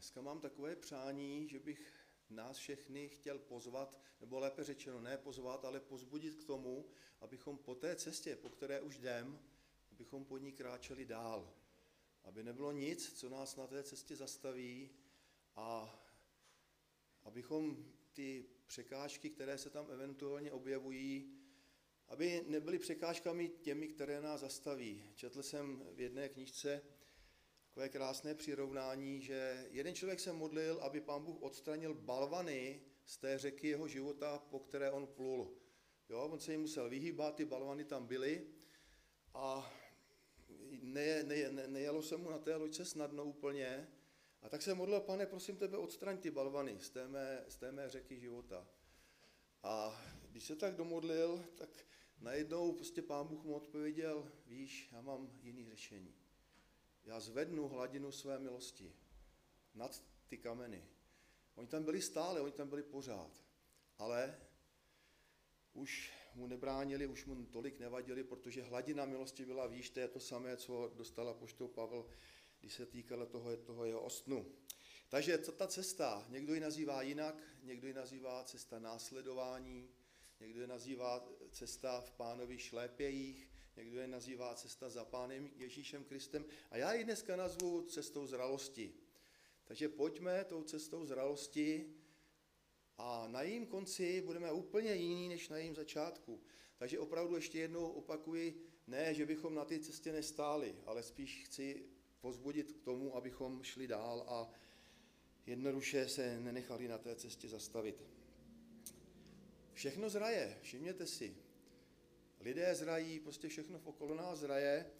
Dneska mám takové přání, že bych nás všechny chtěl pozvat, nebo lépe řečeno ne pozvat, ale pozbudit k tomu, abychom po té cestě, po které už jdem, abychom po ní kráčeli dál. Aby nebylo nic, co nás na té cestě zastaví a abychom ty překážky, které se tam eventuálně objevují, aby nebyly překážkami těmi, které nás zastaví. Četl jsem v jedné knižce takové krásné přirovnání, že jeden člověk se modlil, aby pán Bůh odstranil balvany z té řeky jeho života, po které on plul. Jo, on se jim musel vyhýbat, ty balvany tam byly a ne, ne, ne, nejelo se mu na té loďce snadno úplně. A tak se modlil, pane, prosím tebe, odstraň ty balvany z té mé, z té mé řeky života. A když se tak domodlil, tak najednou prostě pán Bůh mu odpověděl, víš, já mám jiný řešení. Já zvednu hladinu své milosti nad ty kameny. Oni tam byli stále, oni tam byli pořád. Ale už mu nebránili, už mu tolik nevadili, protože hladina milosti byla výš, to je to samé, co dostala poštou Pavel, když se týkalo toho, toho jeho ostnu. Takže co ta cesta, někdo ji nazývá jinak, někdo ji nazývá cesta následování, někdo ji nazývá cesta v pánovi šlépějích, někdo ji nazývá cesta za pánem Ježíšem Kristem a já ji dneska nazvu cestou zralosti. Takže pojďme tou cestou zralosti a na jejím konci budeme úplně jiný než na jejím začátku. Takže opravdu ještě jednou opakuji, ne, že bychom na té cestě nestáli, ale spíš chci pozbudit k tomu, abychom šli dál a jednoduše se nenechali na té cestě zastavit. Všechno zraje, všimněte si. Lidé zrají, prostě všechno v okolo nás zraje.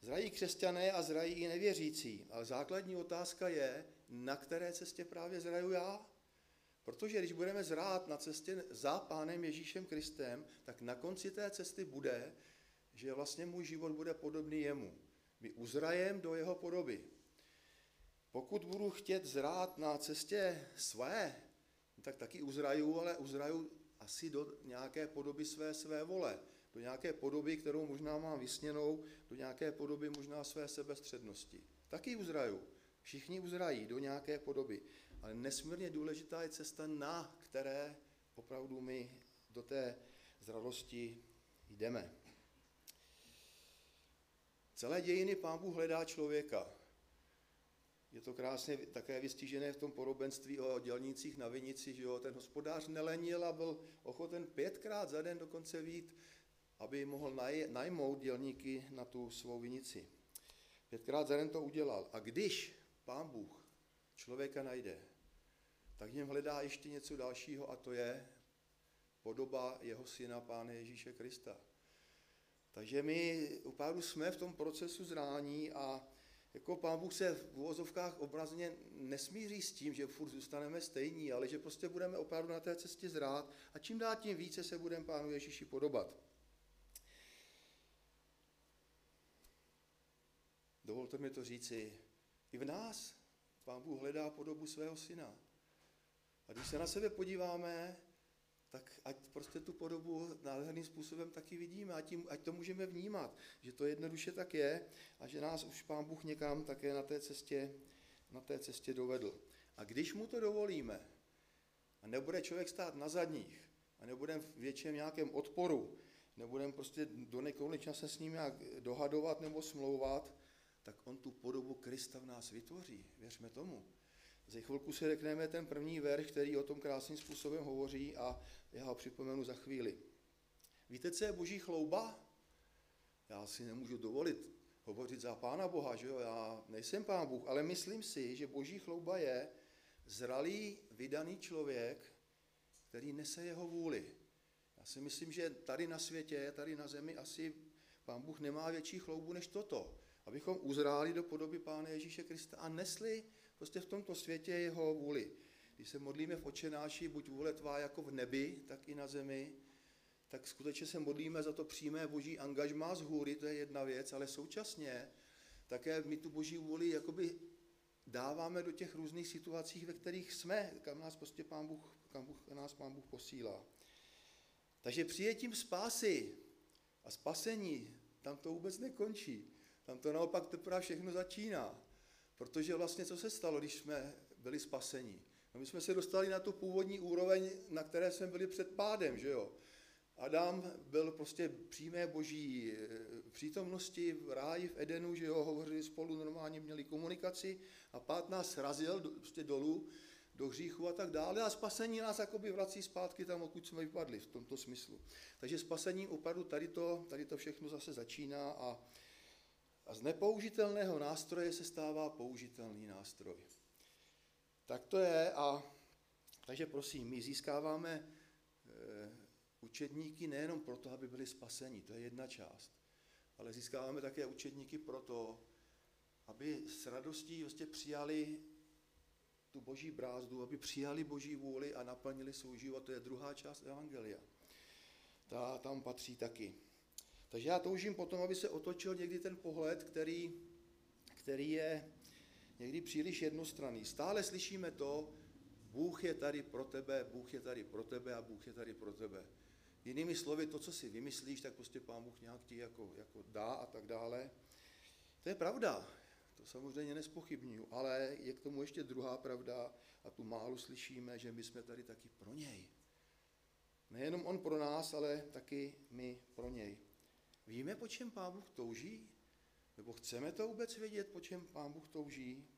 Zrají křesťané a zrají i nevěřící. Ale základní otázka je, na které cestě právě zraju já? Protože když budeme zrát na cestě za Pánem Ježíšem Kristem, tak na konci té cesty bude, že vlastně můj život bude podobný jemu. My uzrajem do jeho podoby. Pokud budu chtět zrát na cestě své, tak taky uzraju, ale uzraju asi do nějaké podoby své své vole, do nějaké podoby, kterou možná mám vysněnou, do nějaké podoby možná své sebestřednosti. Taky uzraju. Všichni uzrají do nějaké podoby. Ale nesmírně důležitá je cesta, na které opravdu my do té zralosti jdeme. Celé dějiny pán Bůh hledá člověka. Je to krásně také vystižené v tom porobenství o dělnících na vinici, že jo? ten hospodář nelenil a byl ochoten pětkrát za den dokonce vít, aby mohl naj, najmout dělníky na tu svou vinici. Pětkrát za den to udělal. A když pán Bůh člověka najde, tak v něm hledá ještě něco dalšího a to je podoba jeho syna, Pána Ježíše Krista. Takže my opravdu jsme v tom procesu zrání a jako pán Bůh se v uvozovkách obrazně nesmíří s tím, že furt zůstaneme stejní, ale že prostě budeme opravdu na té cestě zrát a čím dál tím více se budeme pánu Ježíši podobat. Dovolte mi to říci, i v nás pán Bůh hledá podobu svého syna. A když se na sebe podíváme, tak ať prostě tu podobu nádherným způsobem taky vidíme, ať, tím, ať to můžeme vnímat, že to jednoduše tak je a že nás už Pán Bůh někam také na té cestě, na té cestě dovedl. A když mu to dovolíme a nebude člověk stát na zadních a nebude v větším nějakém odporu, nebudeme prostě do nekonečna se s ním nějak dohadovat nebo smlouvat, tak on tu podobu Krista v nás vytvoří. Věřme tomu. Za chvilku si řekneme ten první verš, který o tom krásným způsobem hovoří a já ho připomenu za chvíli. Víte, co je boží chlouba? Já si nemůžu dovolit hovořit za Pána Boha, že jo? Já nejsem Pán Bůh, ale myslím si, že boží chlouba je zralý, vydaný člověk, který nese jeho vůli. Já si myslím, že tady na světě, tady na zemi asi Pán Bůh nemá větší chloubu než toto. Abychom uzráli do podoby Pána Ježíše Krista a nesli prostě v tomto světě jeho vůli. Když se modlíme v očenáši, buď vůle tvá jako v nebi, tak i na zemi, tak skutečně se modlíme za to přímé boží angažmá z hůry, to je jedna věc, ale současně také my tu boží vůli jakoby dáváme do těch různých situací, ve kterých jsme, kam nás prostě pán Bůh, kam Bůh, nás pán Bůh posílá. Takže přijetím spásy a spasení, tam to vůbec nekončí. Tam to naopak teprve všechno začíná. Protože vlastně co se stalo, když jsme byli spaseni. No my jsme se dostali na tu původní úroveň, na které jsme byli před pádem, že jo. Adam byl prostě přímé boží eh, přítomnosti v ráji v Edenu, že jo, hovořili spolu, normálně měli komunikaci a pád nás srazil do, prostě dolů do hříchu a tak dále a spasení nás jakoby vrací zpátky tam, odkud jsme vypadli v tomto smyslu. Takže spasení opravdu tady to, tady to všechno zase začíná a, a z nepoužitelného nástroje se stává použitelný nástroj. Tak to je a takže prosím, my získáváme e, učedníky nejenom proto, aby byli spaseni, to je jedna část, ale získáváme také učedníky proto, aby s radostí vlastně přijali tu boží brázdu, aby přijali boží vůli a naplnili svůj život. To je druhá část Evangelia. Ta tam patří taky. Takže já toužím potom, aby se otočil někdy ten pohled, který, který je někdy příliš jednostranný. Stále slyšíme to, Bůh je tady pro tebe, Bůh je tady pro tebe a Bůh je tady pro tebe. Jinými slovy, to, co si vymyslíš, tak prostě pán Bůh nějak ti jako, jako dá a tak dále. To je pravda, to samozřejmě nespochybnuju, ale je k tomu ještě druhá pravda a tu málo slyšíme, že my jsme tady taky pro něj. Nejenom on pro nás, ale taky my pro něj. Víme, po čem Pán Bůh touží? Nebo chceme to vůbec vědět, po čem Pán Bůh touží?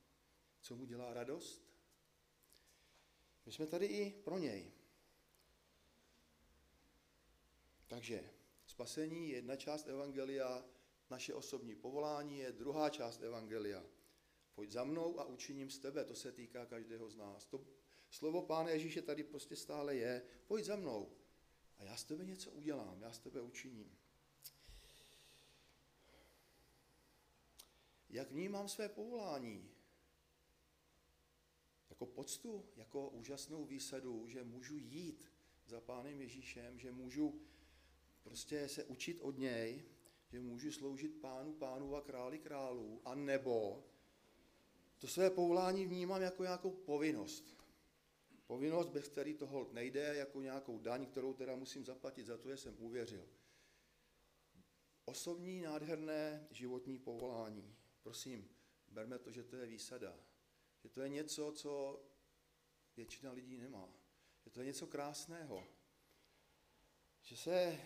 Co mu dělá radost? My jsme tady i pro něj. Takže spasení je jedna část Evangelia, naše osobní povolání je druhá část Evangelia. Pojď za mnou a učiním z tebe, to se týká každého z nás. To slovo Pána Ježíše tady prostě stále je, pojď za mnou a já z tebe něco udělám, já z tebe učiním. Jak vnímám své povolání? Jako poctu, jako úžasnou výsadu, že můžu jít za Pánem Ježíšem, že můžu prostě se učit od něj, že můžu sloužit pánu pánu a králi králů, a nebo to své povolání vnímám jako nějakou povinnost. Povinnost, bez který toho nejde, jako nějakou daň, kterou teda musím zaplatit za to, že jsem uvěřil. Osobní, nádherné životní povolání. Prosím, berme to, že to je výsada. Že to je něco, co většina lidí nemá. Že to je něco krásného. Že se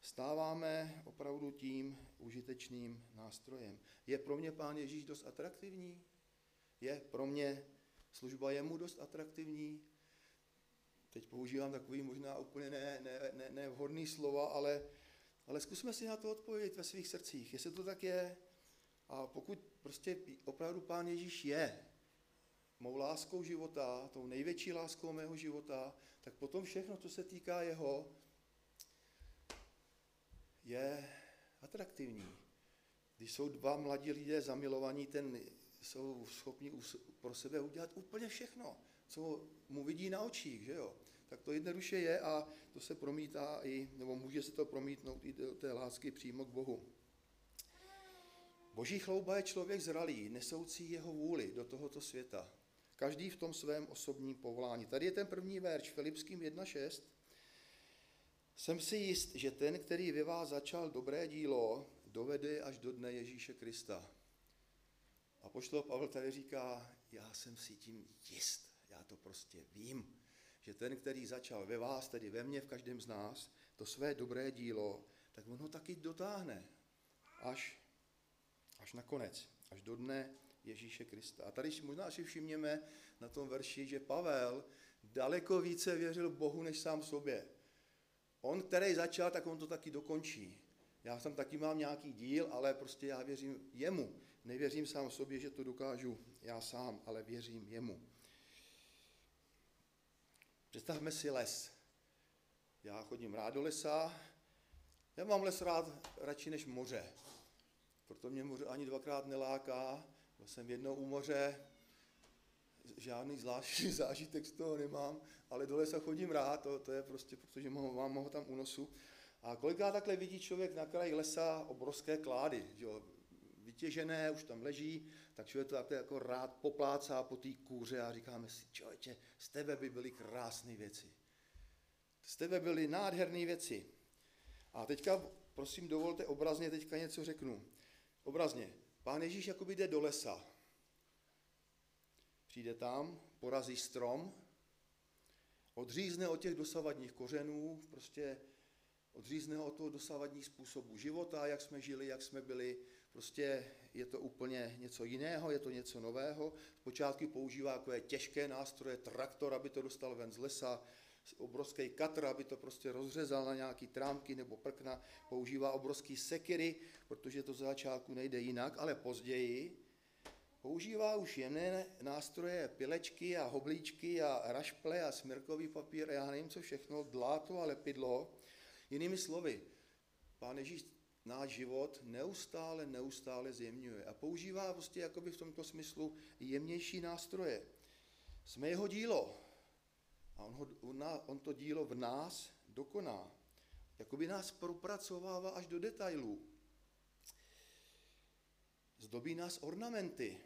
stáváme opravdu tím užitečným nástrojem. Je pro mě Pán Ježíš dost atraktivní? Je pro mě služba jemu dost atraktivní? Teď používám takový možná úplně ne, ne, ne, slova, ale, ale zkusme si na to odpovědět ve svých srdcích, jestli to tak je. A pokud prostě opravdu Pán Ježíš je mou láskou života, tou největší láskou mého života, tak potom všechno, co se týká jeho, je atraktivní. Když jsou dva mladí lidé zamilovaní, ten jsou schopni pro sebe udělat úplně všechno, co mu vidí na očích, že jo? Tak to jednoduše je a to se promítá i, nebo může se to promítnout i do té lásky přímo k Bohu. Boží chlouba je člověk zralý, nesoucí jeho vůli do tohoto světa. Každý v tom svém osobním povolání. Tady je ten první verš, Filipským 1.6. Jsem si jist, že ten, který ve vás začal dobré dílo, dovede až do dne Ježíše Krista. A poštol Pavel tady říká, já jsem si tím jist, já to prostě vím, že ten, který začal ve vás, tedy ve mně, v každém z nás, to své dobré dílo, tak on ho taky dotáhne až, až na konec, až do dne Ježíše Krista. A tady možná si všimněme na tom verši, že Pavel daleko více věřil Bohu než sám sobě. On, který začal, tak on to taky dokončí. Já tam taky mám nějaký díl, ale prostě já věřím jemu. Nevěřím sám sobě, že to dokážu já sám, ale věřím jemu. Představme si les. Já chodím rád do lesa. Já mám les rád radši než moře. Proto mě moře ani dvakrát neláká. Byl jsem jednou u moře, žádný zvláštní zážitek z toho nemám, ale do lesa chodím rád, to, to je prostě, protože mám, mám ho tam unosu. A kolikrát takhle vidí člověk na kraji lesa obrovské klády, jo, vytěžené, už tam leží, tak člověk to takhle jako rád poplácá po té kůře a říkáme si, člověče, z tebe by byly krásné věci. Z tebe byly nádherné věci. A teďka, prosím, dovolte obrazně teďka něco řeknu. Obrazně. Pán Ježíš jakoby jde do lesa. přijde tam, porazí strom, odřízne od těch dosavadních kořenů, prostě odřízne od toho dosavadních způsobů života, jak jsme žili, jak jsme byli, prostě je to úplně něco jiného, je to něco nového. Zpočátku používá takové těžké nástroje, traktor, aby to dostal ven z lesa, obrovský katr, aby to prostě rozřezal na nějaký trámky nebo prkna, používá obrovský sekiry, protože to z začátku nejde jinak, ale později používá už jemné nástroje, pilečky a hoblíčky a rašple a smirkový papír a já nevím co všechno, dláto a lepidlo. Jinými slovy, Pán Ježíš náš život neustále, neustále zjemňuje a používá prostě jakoby v tomto smyslu jemnější nástroje. Jsme jeho dílo a on, ho, on, on to dílo v nás dokoná. Jakoby nás propracovává až do detailů. Zdobí nás ornamenty.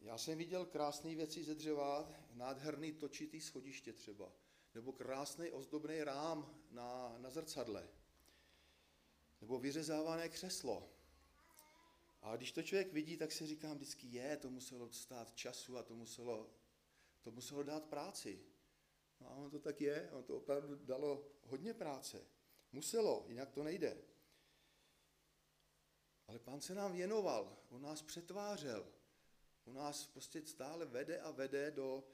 Já jsem viděl krásné věci ze dřeva, nádherný točitý schodiště třeba, nebo krásný ozdobný rám na, na zrcadle nebo vyřezávané křeslo. A když to člověk vidí, tak si říkám vždycky, je, to muselo stát času a to muselo, to muselo dát práci. No a ono to tak je, ono to opravdu dalo hodně práce. Muselo, jinak to nejde. Ale pán se nám věnoval, on nás přetvářel, on nás prostě stále vede a vede do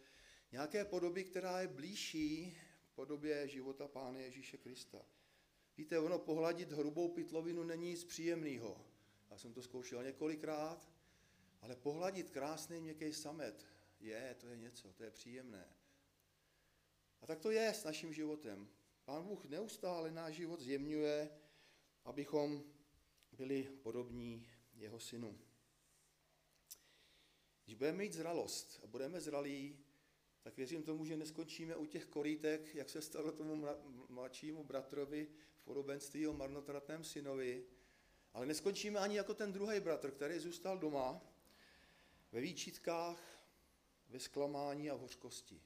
nějaké podoby, která je blížší podobě života Pána Ježíše Krista. Víte, ono pohladit hrubou pytlovinu není nic příjemného. Já jsem to zkoušel několikrát, ale pohladit krásný měkký samet, je, to je něco, to je příjemné. A tak to je s naším životem. Pán Bůh neustále náš život zjemňuje, abychom byli podobní jeho synu. Když budeme mít zralost a budeme zralí, tak věřím tomu, že neskončíme u těch korítek, jak se stalo tomu mladšímu bratrovi v podobenství o marnotratném synovi, ale neskončíme ani jako ten druhý bratr, který zůstal doma ve výčitkách, ve zklamání a v hořkosti.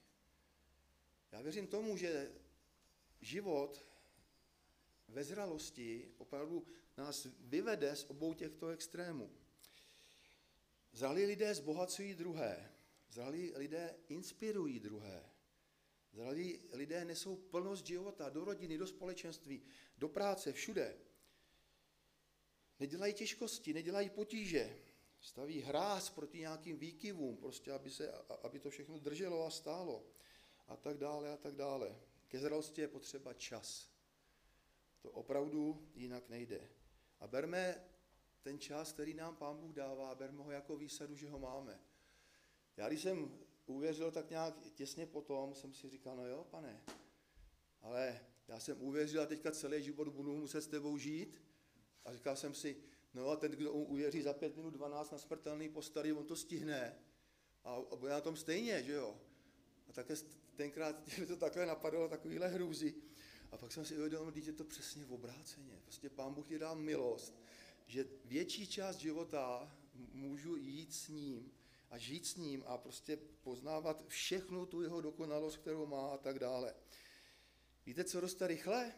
Já věřím tomu, že život ve zralosti opravdu nás vyvede z obou těchto extrémů. Zralí lidé zbohacují druhé, zralí lidé inspirují druhé, zralí lidé nesou plnost života do rodiny, do společenství, do práce, všude. Nedělají těžkosti, nedělají potíže, staví hráz proti nějakým výkyvům, prostě aby, se, aby to všechno drželo a stálo a tak dále a tak dále. Ke zralosti je potřeba čas. To opravdu jinak nejde. A berme ten čas, který nám Pán Bůh dává, berme ho jako výsadu, že ho máme. Já když jsem uvěřil tak nějak těsně potom, jsem si říkal, no jo, pane, ale já jsem uvěřil a teďka celý život budu muset s tebou žít. A říkal jsem si, no a ten, kdo uvěří za pět minut 12 na smrtelný postary, on to stihne. A, a bude na tom stejně, že jo. A také tenkrát mě to takhle napadlo, takovýhle hrůzy. A pak jsem si uvědomil, že je to přesně v obráceně. Prostě pán Bůh ti dá milost, že větší část života můžu jít s ním a žít s ním a prostě poznávat všechnu tu jeho dokonalost, kterou má a tak dále. Víte, co roste rychle?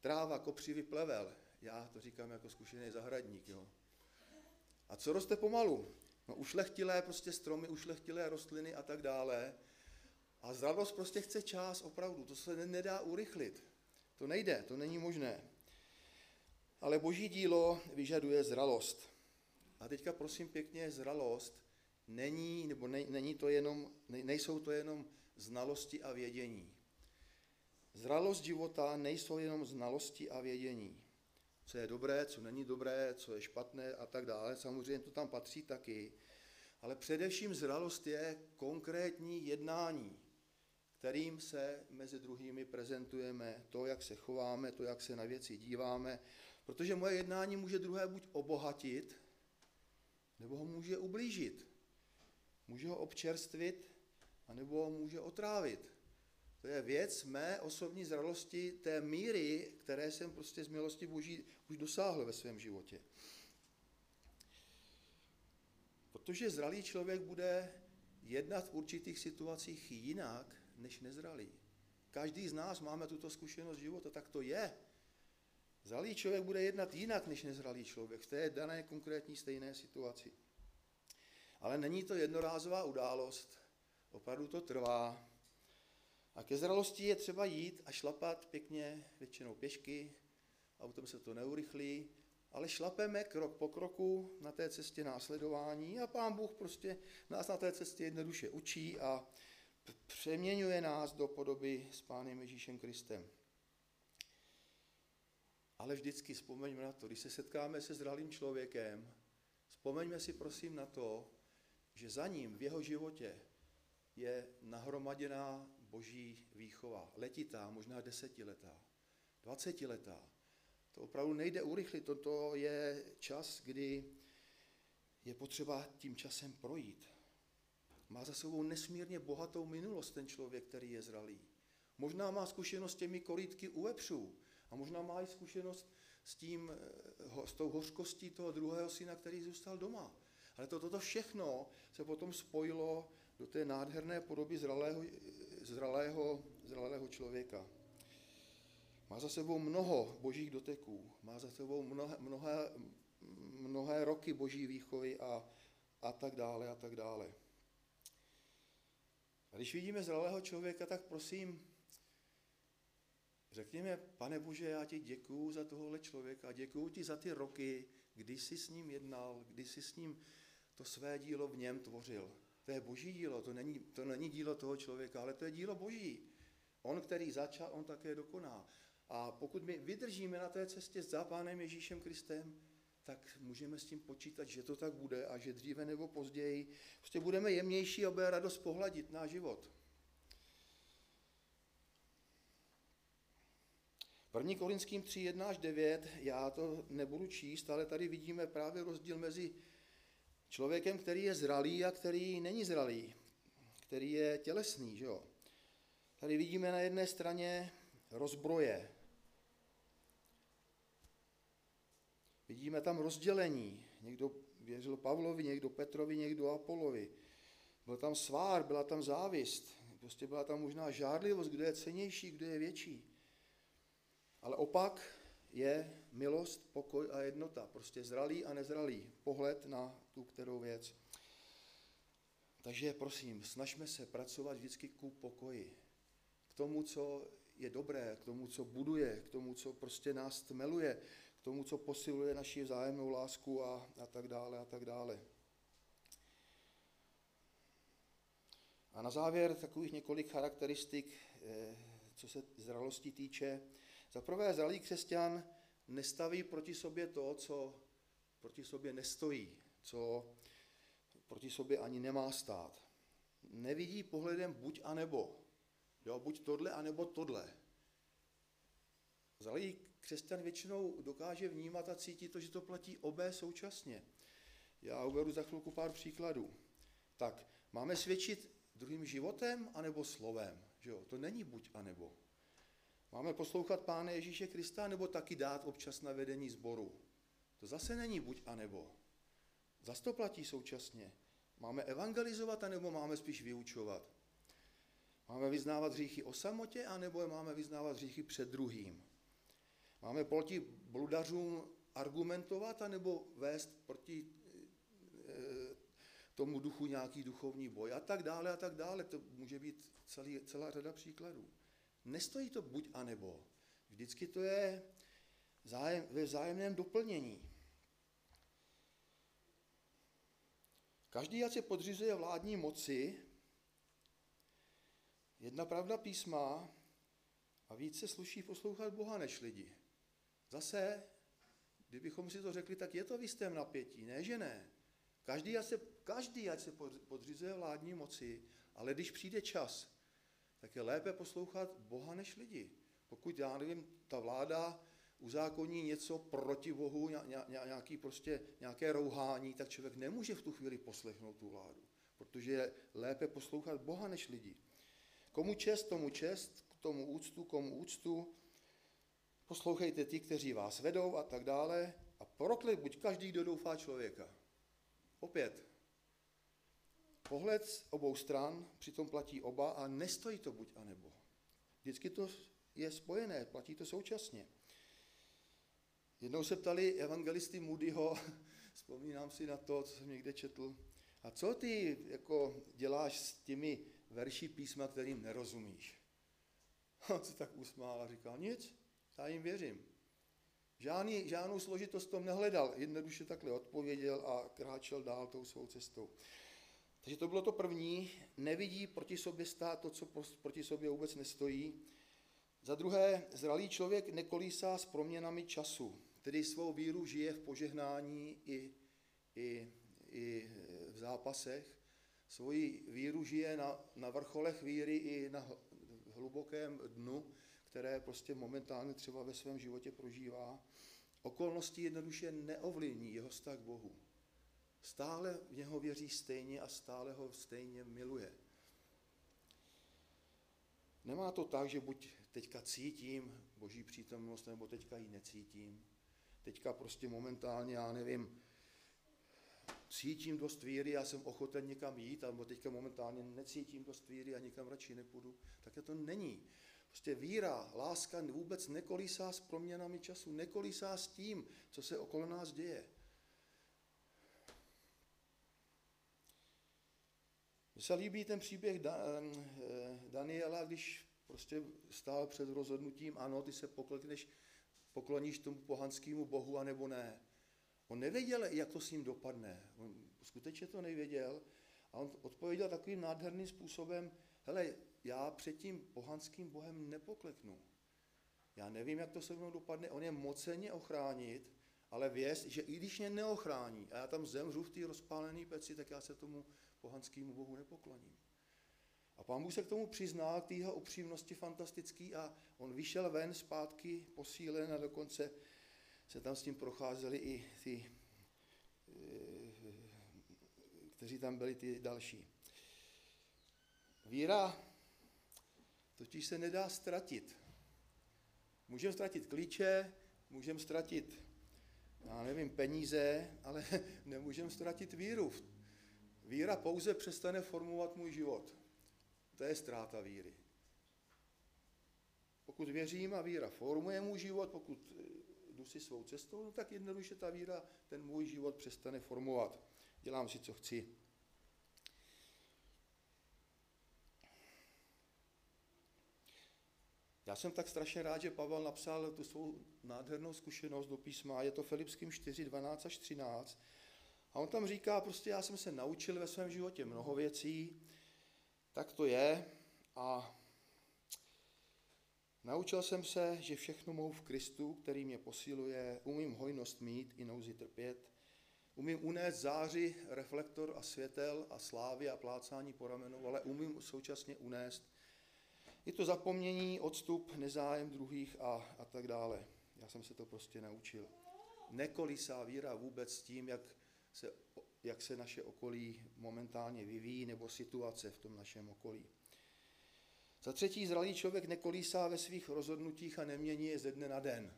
Tráva, kopřivý plevel. Já to říkám jako zkušený zahradník. Jo. A co roste pomalu? No ušlechtilé prostě stromy, ušlechtilé rostliny a tak dále. A zralost prostě chce čas, opravdu. To se nedá urychlit. To nejde, to není možné. Ale boží dílo vyžaduje zralost. A teďka prosím pěkně, zralost není, nebo ne, není to jenom, ne, nejsou to jenom znalosti a vědění. Zralost života nejsou jenom znalosti a vědění. Co je dobré, co není dobré, co je špatné a tak dále. Samozřejmě to tam patří taky. Ale především zralost je konkrétní jednání, kterým se mezi druhými prezentujeme, to, jak se chováme, to, jak se na věci díváme, protože moje jednání může druhé buď obohatit, nebo ho může ublížit. Může ho občerstvit, anebo ho může otrávit. To je věc mé osobní zralosti, té míry, které jsem prostě z milosti Boží už dosáhl ve svém životě. Protože zralý člověk bude jednat v určitých situacích jinak, než nezralý. Každý z nás máme tuto zkušenost života, tak to je. Zralý člověk bude jednat jinak, než nezralý člověk v té dané konkrétní stejné situaci. Ale není to jednorázová událost, opravdu to trvá. A ke zralosti je třeba jít a šlapat pěkně, většinou pěšky, autem se to neurychlí, ale šlapeme krok po kroku na té cestě následování a pán Bůh prostě nás na té cestě jednoduše učí a přeměňuje nás do podoby s pánem Ježíšem Kristem. Ale vždycky vzpomeňme na to, když se setkáme se zralým člověkem, vzpomeňme si prosím na to, že za ním v jeho životě je nahromaděná boží výchova, letitá, možná desetiletá, dvacetiletá. To opravdu nejde urychlit, toto je čas, kdy je potřeba tím časem projít. Má za sebou nesmírně bohatou minulost ten člověk, který je zralý. Možná má zkušenost s těmi korítky u vepřů a možná má i zkušenost s, tím, eh, s tou hořkostí toho druhého syna, který zůstal doma. Ale to, toto všechno se potom spojilo do té nádherné podoby zralého, zralého, zralého člověka. Má za sebou mnoho božích doteků, má za sebou mnohé, mnohé, mnohé roky boží výchovy a, a tak dále a tak dále. A když vidíme zralého člověka, tak prosím, řekněme, pane Bože, já ti děkuju za tohohle člověka, děkuju ti za ty roky, kdy jsi s ním jednal, kdy jsi s ním to své dílo v něm tvořil. To je boží dílo, to není, to není dílo toho člověka, ale to je dílo boží. On, který začal, on také dokoná. A pokud my vydržíme na té cestě za Pánem Ježíšem Kristem, tak můžeme s tím počítat, že to tak bude a že dříve nebo později prostě budeme jemnější a bude radost pohladit náš život. 1. Korinským 3, 1 až 9, já to nebudu číst, ale tady vidíme právě rozdíl mezi člověkem, který je zralý a který není zralý, který je tělesný. Že jo? Tady vidíme na jedné straně rozbroje. Vidíme tam rozdělení. Někdo věřil Pavlovi, někdo Petrovi, někdo Apolovi. Byl tam svár, byla tam závist. Prostě byla tam možná žárlivost, kdo je cenější, kdo je větší. Ale opak je milost, pokoj a jednota. Prostě zralý a nezralý pohled na tu kterou věc. Takže prosím, snažme se pracovat vždycky ku pokoji. K tomu, co je dobré, k tomu, co buduje, k tomu, co prostě nás tmeluje, tomu, co posiluje naši vzájemnou lásku a, a tak dále a tak dále. A na závěr takových několik charakteristik, eh, co se zralosti týče. Za prvé, zralý křesťan nestaví proti sobě to, co proti sobě nestojí, co proti sobě ani nemá stát. Nevidí pohledem buď a nebo. Jo, buď tohle, anebo tohle. Zralý křesťan většinou dokáže vnímat a cítit to, že to platí obé současně. Já uvedu za chvilku pár příkladů. Tak, máme svědčit druhým životem anebo slovem. Že jo? To není buď a nebo. Máme poslouchat Pána Ježíše Krista nebo taky dát občas na vedení sboru. To zase není buď a nebo. Zase to platí současně. Máme evangelizovat anebo máme spíš vyučovat. Máme vyznávat hříchy o samotě, anebo je máme vyznávat hříchy před druhým. Máme proti bludařům argumentovat, anebo vést proti e, tomu duchu nějaký duchovní boj a tak dále a tak dále. To může být celý, celá řada příkladů. Nestojí to buď a nebo. Vždycky to je zájem, ve vzájemném doplnění. Každý, ať se podřizuje vládní moci, jedna pravda písma a více sluší poslouchat Boha než lidi. Zase, kdybychom si to řekli, tak je to v jistém napětí, ne že ne. Každý, ať se, každý, ať se podřizuje vládní moci, ale když přijde čas, tak je lépe poslouchat Boha než lidi. Pokud, já nevím, ta vláda uzákoní něco proti Bohu, nějaký prostě, nějaké rouhání, tak člověk nemůže v tu chvíli poslechnout tu vládu, protože je lépe poslouchat Boha než lidi. Komu čest, tomu čest, k tomu úctu, komu úctu, poslouchejte ty, kteří vás vedou a tak dále a proklet buď každý, kdo doufá člověka. Opět, pohled z obou stran přitom platí oba a nestojí to buď a nebo. Vždycky to je spojené, platí to současně. Jednou se ptali evangelisty Moodyho, vzpomínám si na to, co jsem někde četl, a co ty jako děláš s těmi verši písma, kterým nerozumíš? On se tak usmál a říkal, nic, já jim věřím. Žádný, žádnou složitost tom nehledal, jednoduše takhle odpověděl a kráčel dál tou svou cestou. Takže to bylo to první, nevidí proti sobě stát to, co proti sobě vůbec nestojí. Za druhé, zralý člověk nekolísá s proměnami času, tedy svou víru žije v požehnání i, i, i v zápasech. Svoji víru žije na, na vrcholech víry i na hlubokém dnu, které prostě momentálně třeba ve svém životě prožívá. Okolnosti jednoduše neovlivní jeho vztah k Bohu. Stále v něho věří stejně a stále ho stejně miluje. Nemá to tak, že buď teďka cítím boží přítomnost, nebo teďka ji necítím. Teďka prostě momentálně, já nevím, cítím dost víry, já jsem ochoten někam jít, nebo teďka momentálně necítím dost víry a nikam radši nepůjdu. Tak to není. Prostě víra, láska vůbec nekolísá s proměnami času, nekolísá s tím, co se okolo nás děje. Mně se líbí ten příběh eh, Daniela, když prostě stál před rozhodnutím, ano, ty se poklekneš, pokloníš tomu pohanskému bohu, anebo ne. On nevěděl, jak to s ním dopadne. On skutečně to nevěděl. A on odpověděl takovým nádherným způsobem, hele, já před tím pohanským bohem nepokleknu. Já nevím, jak to se mnou dopadne, on je moceně ochránit, ale věz, že i když mě neochrání a já tam zemřu v té rozpálené peci, tak já se tomu pohanskému bohu nepokloním. A pán Bůh se k tomu přiznal, k tého upřímnosti fantastický a on vyšel ven zpátky posílen a dokonce se tam s tím procházeli i ty, eh, kteří tam byli ty další. Víra totiž se nedá ztratit. Můžeme ztratit klíče, můžeme ztratit, já nevím, peníze, ale nemůžeme ztratit víru. Víra pouze přestane formovat můj život. To je ztráta víry. Pokud věřím a víra formuje můj život, pokud eh, jdu si svou cestou, no tak jednoduše ta víra ten můj život přestane formovat. Dělám si, co chci. Já jsem tak strašně rád, že Pavel napsal tu svou nádhernou zkušenost do písma, je to Filipským 4, 12 až 13. A on tam říká, prostě já jsem se naučil ve svém životě mnoho věcí, tak to je a naučil jsem se, že všechno mohu v Kristu, který mě posiluje, umím hojnost mít i nouzi trpět, umím unést záři, reflektor a světel a slávy a plácání po ramenu, ale umím současně unést je to zapomnění, odstup, nezájem druhých a, a tak dále. Já jsem se to prostě naučil. Nekolísá víra vůbec s tím, jak se, jak se naše okolí momentálně vyvíjí, nebo situace v tom našem okolí. Za třetí, zralý člověk nekolísá ve svých rozhodnutích a nemění je ze dne na den.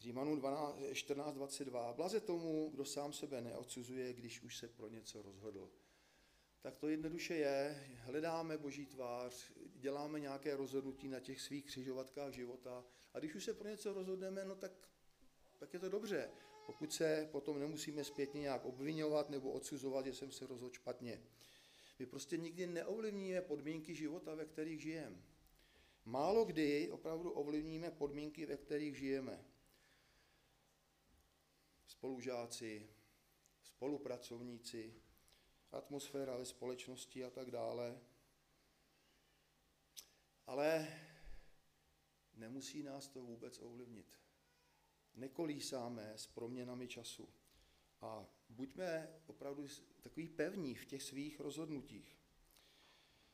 Římanům 14.22. Blaze tomu, kdo sám sebe neodsuzuje, když už se pro něco rozhodl tak to jednoduše je, hledáme boží tvář, děláme nějaké rozhodnutí na těch svých křižovatkách života a když už se pro něco rozhodneme, no tak, tak je to dobře. Pokud se potom nemusíme zpětně nějak obvinovat nebo odsuzovat, že jsem se rozhodl špatně. My prostě nikdy neovlivníme podmínky života, ve kterých žijeme. Málo kdy opravdu ovlivníme podmínky, ve kterých žijeme. Spolužáci, spolupracovníci, atmosféra ve společnosti a tak dále. Ale nemusí nás to vůbec ovlivnit. Nekolísáme s proměnami času a buďme opravdu takový pevní v těch svých rozhodnutích.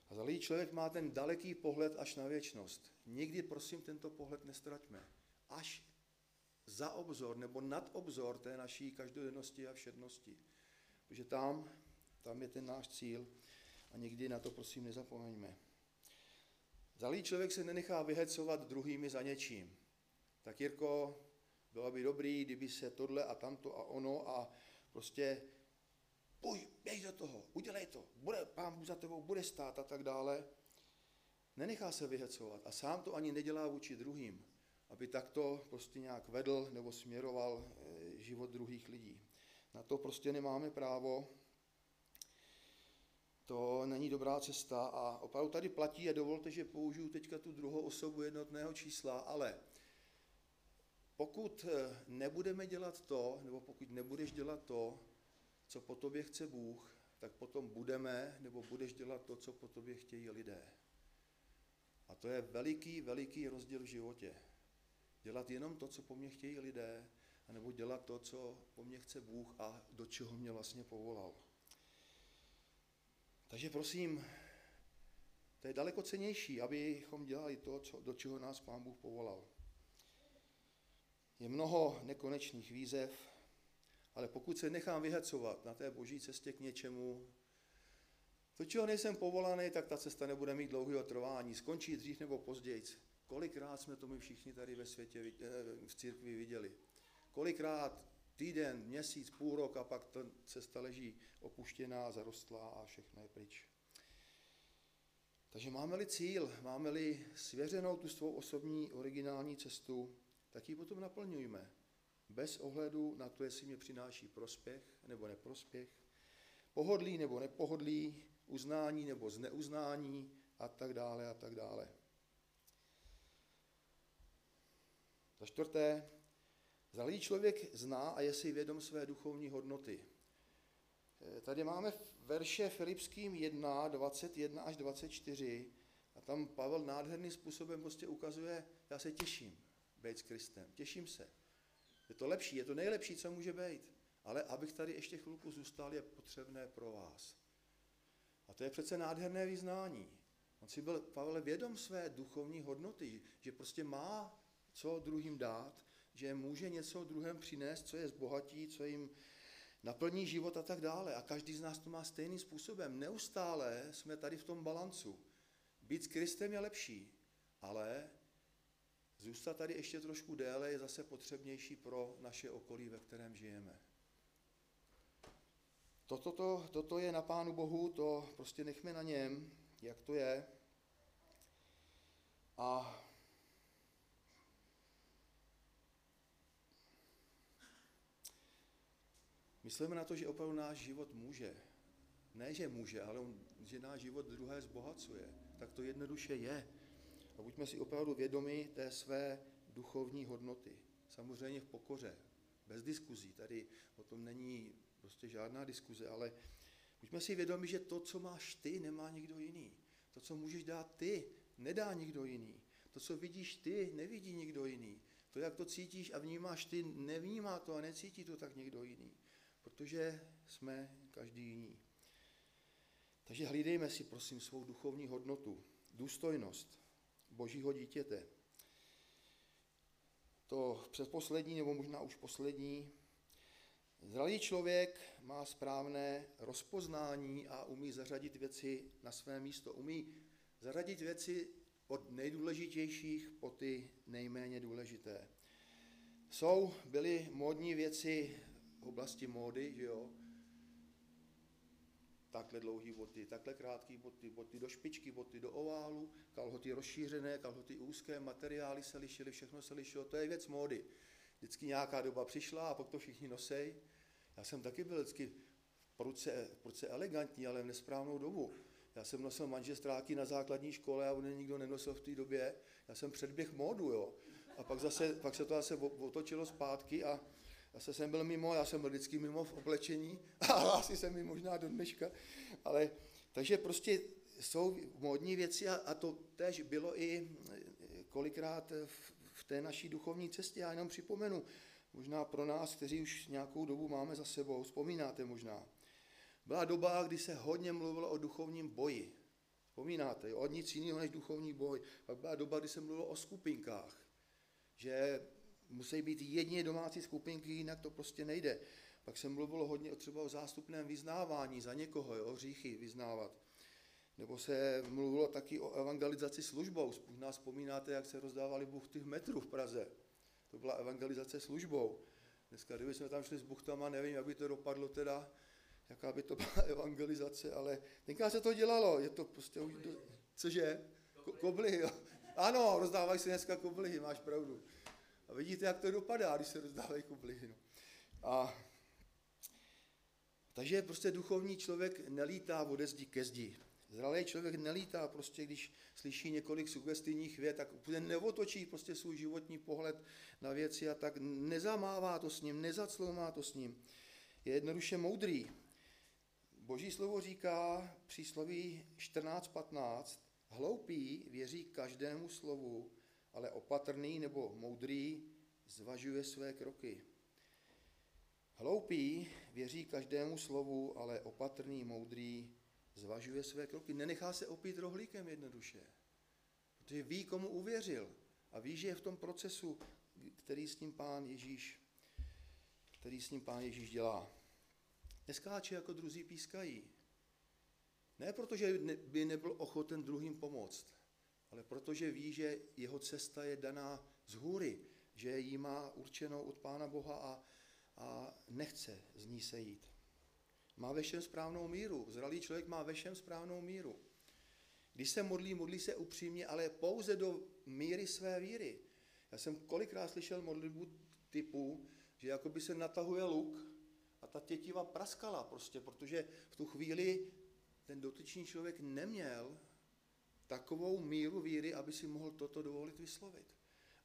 A zalý člověk má ten daleký pohled až na věčnost. Nikdy, prosím, tento pohled nestraťme. Až za obzor nebo nad obzor té naší každodennosti a všednosti. Protože tam tam je ten náš cíl a nikdy na to prosím nezapomeňme. Zalý člověk se nenechá vyhecovat druhými za něčím. Tak Jirko, bylo by dobrý, kdyby se tohle a tamto a ono a prostě půj, běž do toho, udělej to, bude, pán za tebou bude stát a tak dále. Nenechá se vyhecovat a sám to ani nedělá vůči druhým, aby takto prostě nějak vedl nebo směroval eh, život druhých lidí. Na to prostě nemáme právo. To není dobrá cesta a opravdu tady platí a dovolte, že použiju teďka tu druhou osobu jednotného čísla, ale pokud eh, nebudeme dělat to, nebo pokud nebudeš dělat to, co po tobě chce Bůh, tak potom budeme, nebo budeš dělat to, co po tobě chtějí lidé. A to je veliký, veliký rozdíl v životě. Dělat jenom to, co po mně chtějí lidé, anebo dělat to, co po mně chce Bůh a do čeho mě vlastně povolal. Takže prosím, to je daleko cenější, abychom dělali to, co, do čeho nás Pán Bůh povolal. Je mnoho nekonečných výzev, ale pokud se nechám vyhecovat na té boží cestě k něčemu, to, čeho nejsem povolaný, tak ta cesta nebude mít dlouhého trvání. Skončí dřív nebo později. Kolikrát jsme to my všichni tady ve světě, eh, v církvi viděli. Kolikrát týden, měsíc, půl rok a pak ta cesta leží opuštěná, zarostlá a všechno je pryč. Takže máme-li cíl, máme-li svěřenou tu svou osobní originální cestu, tak ji potom naplňujme. Bez ohledu na to, jestli mě přináší prospěch nebo neprospěch, pohodlí nebo nepohodlí, uznání nebo zneuznání a tak dále a tak dále. Za čtvrté, zalý člověk zná a je si vědom své duchovní hodnoty. Eh, tady máme verše Filipským 1, 21 až 24 a tam Pavel nádherným způsobem prostě ukazuje, já se těším být s Kristem, těším se. Je to lepší, je to nejlepší, co může být. Ale abych tady ještě chvilku zůstal, je potřebné pro vás. A to je přece nádherné vyznání. On si byl, Pavel, vědom své duchovní hodnoty, že prostě má co druhým dát, že může něco druhem přinést, co je zbohatí, co jim naplní život a tak dále. A každý z nás to má stejným způsobem. Neustále jsme tady v tom balancu. Být s Kristem je lepší, ale zůstat tady ještě trošku déle je zase potřebnější pro naše okolí, ve kterém žijeme. Toto, to, toto je na Pánu Bohu, to prostě nechme na něm, jak to je. A myslíme na to, že opravdu náš život může. Ne, že může, ale on, že náš život druhé zbohacuje. Tak to jednoduše je. A buďme si opravdu vědomi té své duchovní hodnoty. Samozřejmě v pokoře, bez diskuzí. Tady o tom není prostě žádná diskuze, ale buďme si vědomi, že to, co máš ty, nemá nikdo jiný. To, co můžeš dát ty, nedá nikdo jiný. To, co vidíš ty, nevidí nikdo jiný. To, jak to cítíš a vnímáš ty, nevnímá to a necítí to tak někdo jiný. Protože jsme každý jiný. Takže hlídejme si, prosím, svou duchovní hodnotu, důstojnost božího dítěte. To předposlední, nebo možná už poslední, Zralý člověk má správné rozpoznání a umí zařadit věci na své místo. Umí zařadit věci od nejdůležitějších po ty nejméně důležité. Jsou, byly módní věci oblasti módy, že jo, takhle dlouhé boty, takhle krátké boty, boty do špičky, boty do oválu, kalhoty rozšířené, kalhoty úzké, materiály se lišily, všechno se lišilo, to je věc módy. Vždycky nějaká doba přišla a pak to všichni nosej. Já jsem taky byl vždycky pruce, pruce elegantní, ale v nesprávnou dobu. Já jsem nosil manžestráky na základní škole a on nikdo nenosil v té době. Já jsem předběh módu, jo. A pak, zase, pak se to zase otočilo zpátky a zase jsem byl mimo, já jsem byl vždycky mimo v oblečení a asi jsem mi možná do dneška. Ale, takže prostě jsou módní věci a, a to tež bylo i kolikrát v, v té naší duchovní cestě. Já jenom připomenu, možná pro nás, kteří už nějakou dobu máme za sebou, vzpomínáte možná. Byla doba, kdy se hodně mluvilo o duchovním boji. Vzpomínáte, o nic jiného než duchovní boj. Pak byla doba, kdy se mluvilo o skupinkách, že musí být jedině domácí skupinky, jinak to prostě nejde. Pak se mluvilo hodně třeba o zástupném vyznávání za někoho, jo, hříchy vyznávat. Nebo se mluvilo taky o evangelizaci službou. Možná vzpomínáte, jak se rozdávali buchty v metru v Praze. To byla evangelizace službou. Dneska, kdyby jsme tam šli s buchtama, nevím, jak by to dopadlo teda, jaká by to byla evangelizace, ale tenkrát se to dělalo, je to prostě do... cože? Koblihy, jo. Ano, rozdávají se dneska koblihy, máš pravdu. A vidíte, jak to dopadá, když se rozdávají koblihy. No. A Takže prostě duchovní člověk nelítá ode zdi ke zdi. Zralý člověk nelítá prostě, když slyší několik sugestivních vět, tak úplně neotočí prostě svůj životní pohled na věci a tak nezamává to s ním, nezacloumá to s ním. Je jednoduše moudrý. Boží slovo říká přísloví 14.15, hloupý věří každému slovu, ale opatrný nebo moudrý zvažuje své kroky. Hloupý věří každému slovu, ale opatrný, moudrý zvažuje své kroky. Nenechá se opít rohlíkem jednoduše, protože ví, komu uvěřil a ví, že je v tom procesu, který s ním pán Ježíš, který s ním pán Ježíš dělá. Neskáče jako druzí pískají. Ne protože by nebyl ochoten druhým pomoct, ale protože ví, že jeho cesta je daná z hůry, že ji má určenou od Pána Boha a, a nechce z ní sejít. Má ve všem správnou míru. Zralý člověk má ve všem správnou míru. Když se modlí, modlí se upřímně, ale pouze do míry své víry. Já jsem kolikrát slyšel modlitbu typu, že jako by se natahuje luk a ta tětiva praskala prostě, protože v tu chvíli ten dotyčný člověk neměl takovou míru víry, aby si mohl toto dovolit vyslovit.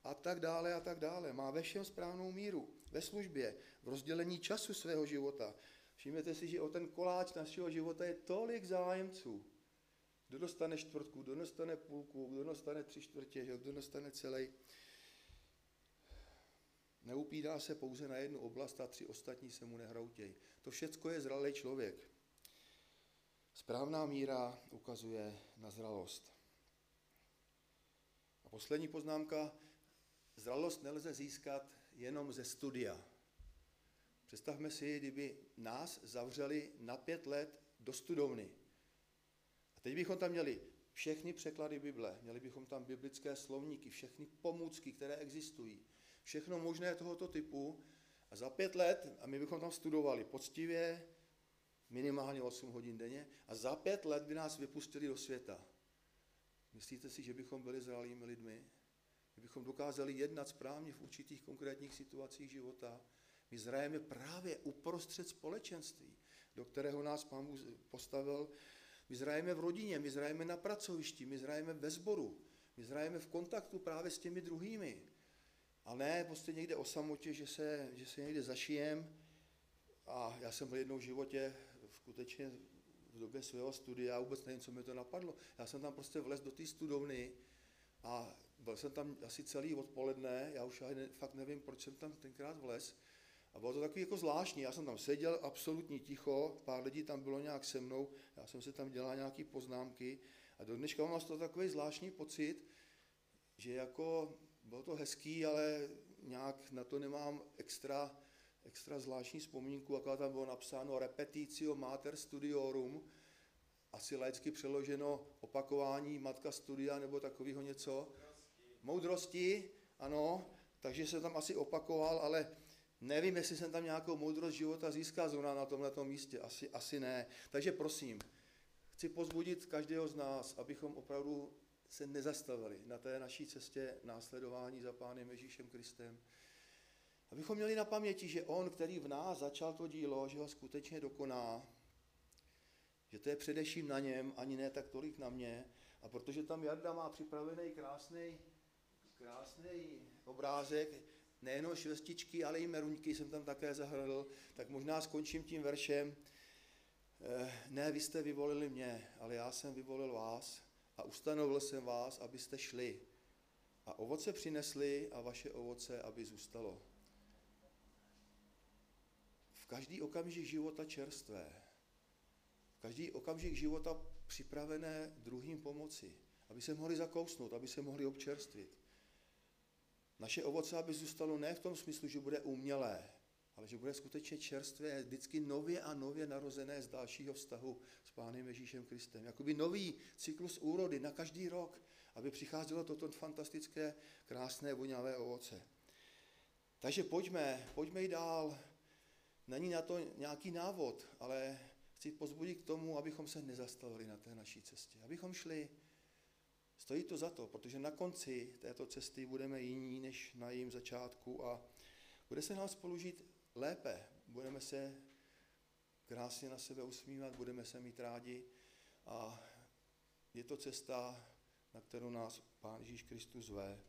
A tak dále, a tak dále. Má ve všem správnou míru. Ve službě, v rozdělení času svého života. Všimněte si, že o ten koláč našeho života je tolik zájemců. Kdo dostane čtvrtku, kdo dostane půlku, kdo dostane tři čtvrtě, kdo dostane celý. Neupídá se pouze na jednu oblast a tři ostatní se mu nehroutějí. To všecko je zralý člověk. Správná míra ukazuje na zralost. A poslední poznámka. Zralost nelze získat jenom ze studia. Představme si, kdyby nás zavřeli na pět let do studovny. A teď bychom tam měli všechny překlady Bible, měli bychom tam biblické slovníky, všechny pomůcky, které existují, všechno možné tohoto typu. A za pět let, a my bychom tam studovali poctivě, minimálně 8 hodin denně, a za pět let by nás vypustili do světa. Myslíte si, že bychom byli zralými lidmi? Kdybychom dokázali jednat správně v určitých konkrétních situacích života, my zrajeme právě uprostřed společenství, do kterého nás Pán Bůh postavil. My zrajeme v rodině, my zrajeme na pracovišti, my zrajeme ve sboru, my zrajeme v kontaktu právě s těmi druhými. A ne prostě někde o samotě, že se, že se někde zašijem. A já jsem byl jednou v životě skutečně v době svého studia, vůbec nevím, co mi to napadlo. Já jsem tam prostě vlez do té studovny a byl jsem tam asi celý odpoledne, já už fakt nevím, proč jsem tam tenkrát vlez. A bylo to takový jako zvláštní, já jsem tam seděl, absolutně ticho, pár lidí tam bylo nějak se mnou, já jsem si tam dělal nějaké poznámky a do dneška mám z toho takový zvláštní pocit, že jako bylo to hezký, ale nějak na to nemám extra, extra zvláštní vzpomínku, jako tam bylo napsáno repetitio mater studiorum, asi laicky přeloženo opakování matka studia nebo takového něco. Moudrosti. Moudrosti, ano, takže jsem tam asi opakoval, ale Nevím, jestli jsem tam nějakou moudrost života získal zrovna na tomto místě, asi, asi ne. Takže prosím, chci pozbudit každého z nás, abychom opravdu se nezastavili na té naší cestě následování za Pánem Ježíšem Kristem. Abychom měli na paměti, že On, který v nás začal to dílo, že ho skutečně dokoná, že to je především na něm, ani ne tak tolik na mě. A protože tam Jarda má připravený krásný, krásný obrázek, nejenom švestičky, ale i meruňky jsem tam také zahradl, tak možná skončím tím veršem. Eh, ne, vy jste vyvolili mě, ale já jsem vyvolil vás a ustanovil jsem vás, abyste šli. A ovoce přinesli a vaše ovoce, aby zůstalo. Každý okamžik života čerstvé, každý okamžik života připravené druhým pomoci, aby se mohli zakousnout, aby se mohli občerstvit. Naše ovoce, aby zůstalo ne v tom smyslu, že bude umělé, ale že bude skutečně čerstvé, vždycky nově a nově narozené z dalšího vztahu s Pánem Ježíšem Kristem. Jakoby nový cyklus úrody na každý rok, aby přicházelo toto fantastické, krásné, voňavé ovoce. Takže pojďme, pojďme i dál. Není na to nějaký návod, ale chci pozbudit k tomu, abychom se nezastavili na té naší cestě, abychom šli Stojí to za to, protože na konci této cesty budeme jiní než na jejím začátku a bude se nám spolu žít lépe. Budeme se krásně na sebe usmívat, budeme se mít rádi a je to cesta, na kterou nás Pán Ježíš Kristus zve.